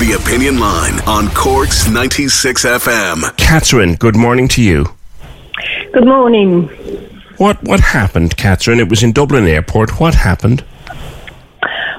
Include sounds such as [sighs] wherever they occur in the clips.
The Opinion Line on Corks 96 FM. Catherine, good morning to you. Good morning. What what happened, Catherine? It was in Dublin Airport. What happened?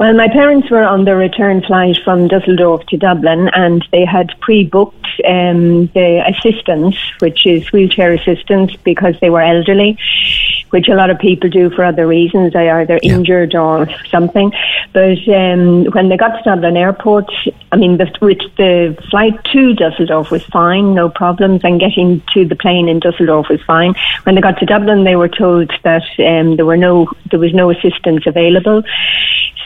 Well, my parents were on the return flight from Dusseldorf to Dublin, and they had pre-booked um, the assistance, which is wheelchair assistance, because they were elderly, which a lot of people do for other reasons. They are either Yeah. injured or something. But um, when they got to Dublin Airport, I mean, the, with the flight to Dusseldorf was fine, no problems, and getting to the plane in Dusseldorf was fine. When they got to Dublin, they were told that um, there were no, there was no assistance available.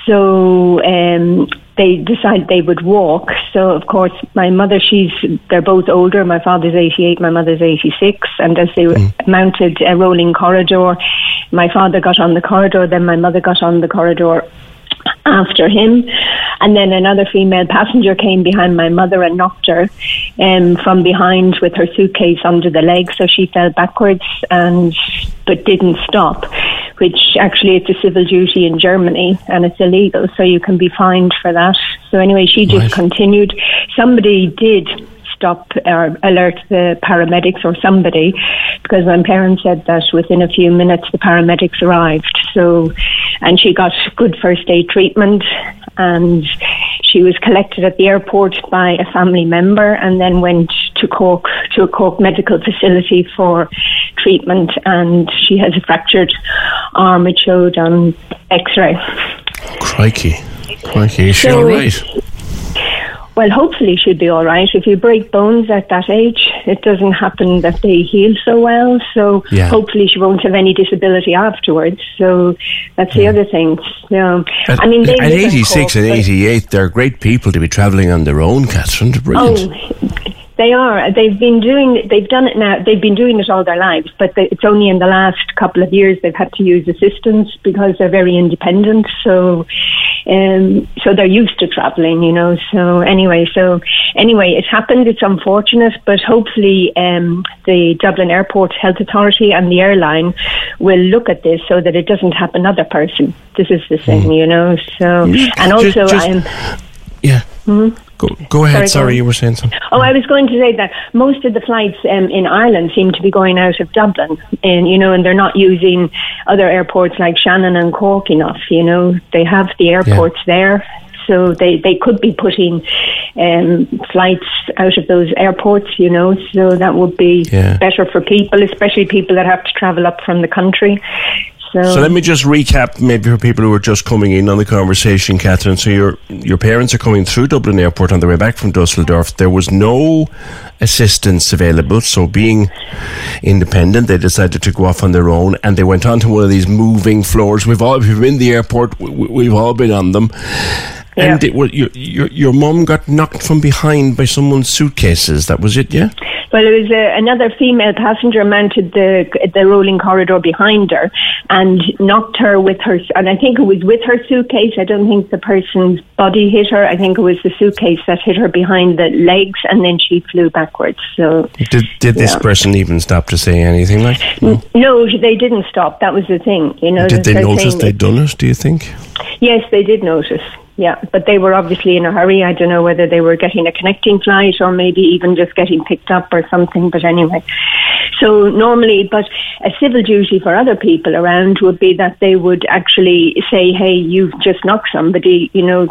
So um, they decided they would walk. So of course, my mother, she's they're both older. My father's eighty eight, my mother's eighty six, and as they mounted a rolling corridor, my father got on the corridor, then my mother got on the corridor after him. And then another female passenger came behind my mother and knocked her um, from behind with her suitcase under the leg. So she fell backwards and but didn't stop, which actually it's a civil duty in Germany and it's illegal. So you can be fined for that. So anyway, she just Right. continued. Somebody did stop or alert the paramedics or somebody because my parents said that within a few minutes the paramedics arrived. So, and she got good first aid treatment and she was collected at the airport by a family member and then went to Cork to a Cork medical facility for treatment and she has a fractured arm it showed on x-ray. Crikey. Crikey. Is she So- all right? Well, hopefully she'll be all right. If you break bones at that age, it doesn't happen that they heal so well. So Yeah. hopefully she won't have any disability afterwards. So that's the other thing. So, At, I mean, they at live in 86 and 88, they're great people to be travelling on their own, Catherine. Brilliant. Oh, they are. They've been doing. They've done it now. They've been doing it all their lives, but they, it's only in the last couple of years they've had to use assistance because they're very independent. So, um, so they're used to traveling, you know. So anyway, so anyway, it's happened. It's unfortunate, but hopefully, um, the Dublin Airport Health Authority and the airline will look at this so that it doesn't happen another person. This is the thing, you know. So, and Just- also, just- I'm. Yeah. Go, go ahead. Sorry, Sorry, you were saying something. Oh, I was going to say that most of the flights um, in Ireland seem to be going out of Dublin, and you know, and they're not using other airports like Shannon and Cork enough. You know, they have the airports there, so they they could be putting um, flights out of those airports. You know, so that would be Yeah. better for people, especially people that have to travel up from the country. So, So let me just recap, maybe for people who are just coming in on the conversation, Catherine. So your your parents are coming through Dublin Airport on their way back from Dusseldorf. There was no assistance available, so being independent, they decided to go off on their own, and they went onto one of these moving floors. We've all, you've been in the airport, we- we've all been on them. And it was, your your your mum got knocked from behind by someone's suitcases. That was it, yeah. Well, it was uh, another female passenger mounted the the rolling corridor behind her and knocked her with her, and I think it was with her suitcase. I don't think the person's body hit her. I think it was the suitcase that hit her behind the legs, and then she flew backwards. So Did did this person even stop to say anything like? No. no, they didn't stop. That was the thing. You know, Did they notice they'd done it? Do you think? Yes, they did notice. Yeah, but they were obviously in a hurry. I don't know whether they were getting a connecting flight or maybe even just getting picked up or something. But anyway, So normally, but a civil duty for other people around would be that they would actually say, "Hey, you've just knocked somebody," you know,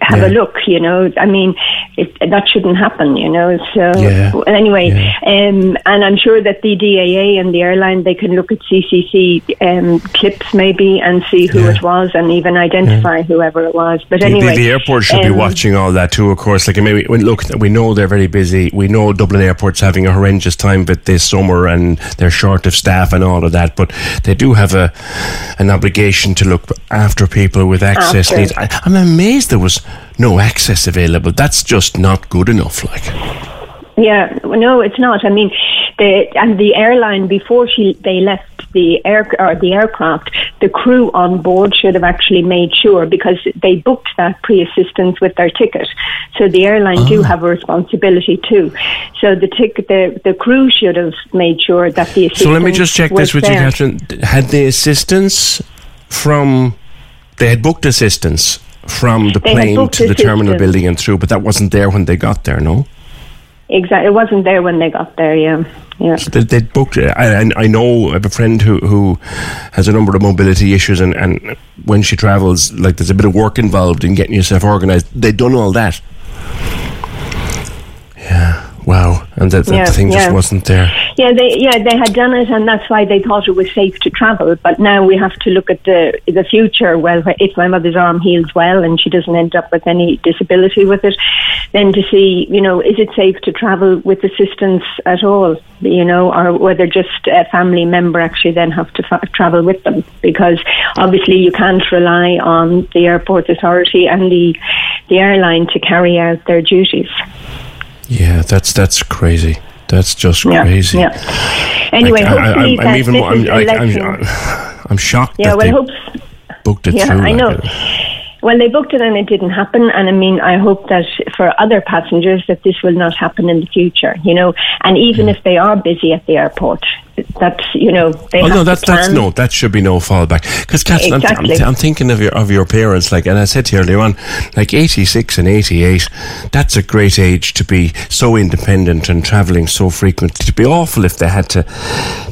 have Yeah. a look, you know. I mean, it, that shouldn't happen, you know. So Yeah. anyway, um, and I'm sure that the DAA and the airline they can look at CCC um, clips maybe and see who Yeah. it was and even identify whoever it was. But anyway, the, the airport should be um, watching all that too, of course. Like, I mean, we, look, we know they're very busy. We know Dublin Airport's having a horrendous time it this summer, and they're short of staff and all of that. But they do have a an obligation to look after people with access After. needs. I, I'm amazed there was no access available. That's just not good enough. Like, Yeah, no, it's not. I mean, the and the airline before she they left the air or the aircraft, the crew on board should have actually made sure because they booked that pre-assistance with their ticket. So the airline do ah. have a responsibility too. So the ticket, the the crew should have made sure that the assistance. so let me just check this with you. Catherine. Had the assistance from they had booked assistance from the They plane to the terminal building and through, but that wasn't there when they got there. No. Exactly, it wasn't there when they got there. Yeah, yeah. they, they booked. Uh, I, I I know I have a friend who, who has a number of mobility issues, and, and when she travels, like there's a bit of work involved in getting yourself organised. They've done all that. Yeah. Wow. And that, that Yeah, thing just wasn't there. Yeah, they yeah they had done it, and that's why they thought it was safe to travel. But now we have to look at the the future. Well, if my mother's arm heals well and she doesn't end up with any disability with it, then to see you know is it safe to travel with assistance at all? You know, or whether just a family member actually then have to fa- travel with them because obviously you can't rely on the airport authority and the the airline to carry out their duties. Yeah, that's that's crazy. That's just Yeah, crazy. yeah. Anyway, Like, I- I- I'm, I'm even more. I'm, like, I'm. [sighs] I'm shocked Yeah, that well, hopes. booked it Yeah, through. I know. it. Well, they booked it and it didn't happen. And I mean, I hope that for other passengers that this will not happen in the future. You know, and even if they are busy at the airport, that's you know they Oh have no, to that's that's no, that should be no fallback. Because Catherine, I'm, I'm, I'm thinking of your of your parents, like, and I said to you earlier on, like eighty six and eighty eight, that's a great age to be so independent and travelling so frequently. It'd be awful if they had to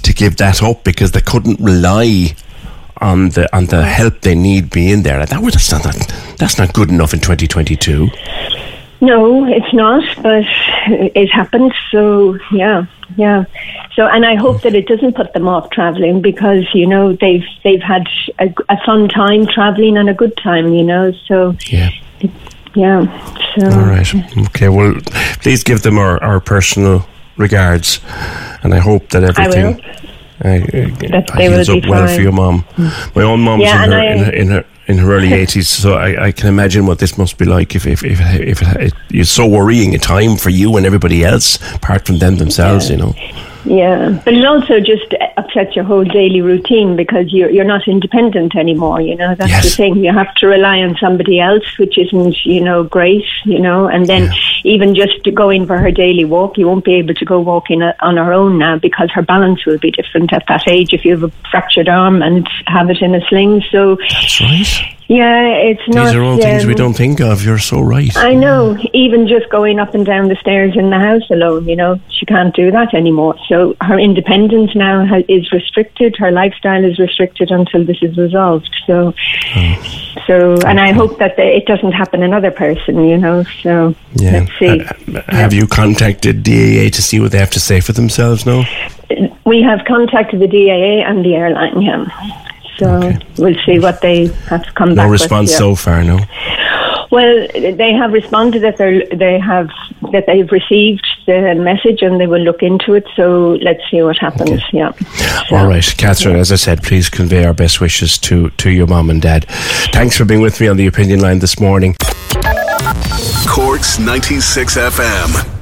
to give that up because they couldn't rely on the on the help they need being there. That was that's not that's not good enough in twenty twenty two. No, it's not, but it happened. So yeah, yeah. So and I hope that it doesn't put them off traveling because you know they've they've had a, a fun time traveling and a good time. You know, so Yeah. yeah. So All right. Okay. Well, please give them our, our personal regards, and I hope that everything. I, That I they will be up well fine. for your mom. Hmm. My own mom's Yeah, in, her, I- in, her, in her in her early eighties, so I, I can imagine what this must be like. If if if, if it, it, it's so worrying a time for you and everybody else, apart from them themselves, you know. Yeah, but it also just upsets your whole daily routine because you're you're not independent anymore. You know that's the thing. You have to rely on somebody else, which isn't you know great. You know, and then even just to going for her daily walk, you won't be able to go walking uh, on her own now because her balance will be different at that age. If you have a fractured arm and have it in a sling, so That's right. Yeah, it's not. These are all things we um, don't think of. You're so right. I know. Even just going up and down the stairs in the house alone, you know, she can't do that anymore. So her independence now ha- is restricted. Her lifestyle is restricted until this is resolved. So, so, and I hope that the, it doesn't happen another person, you know. So yeah. let's see. Uh, have you contacted DAA to see what they have to say for themselves? No. We have contacted the DAA and the airline. Yeah. So Okay. we'll see what they have to come No back No response with. yeah. so far. No. Well, they have responded that they they have that they've received the message and they will look into it. So let's see what happens. Yeah. So- All right, Catherine. As I said, please convey our best wishes to to your mum and dad. Thanks for being with me on the opinion line this morning. Corks 96 FM.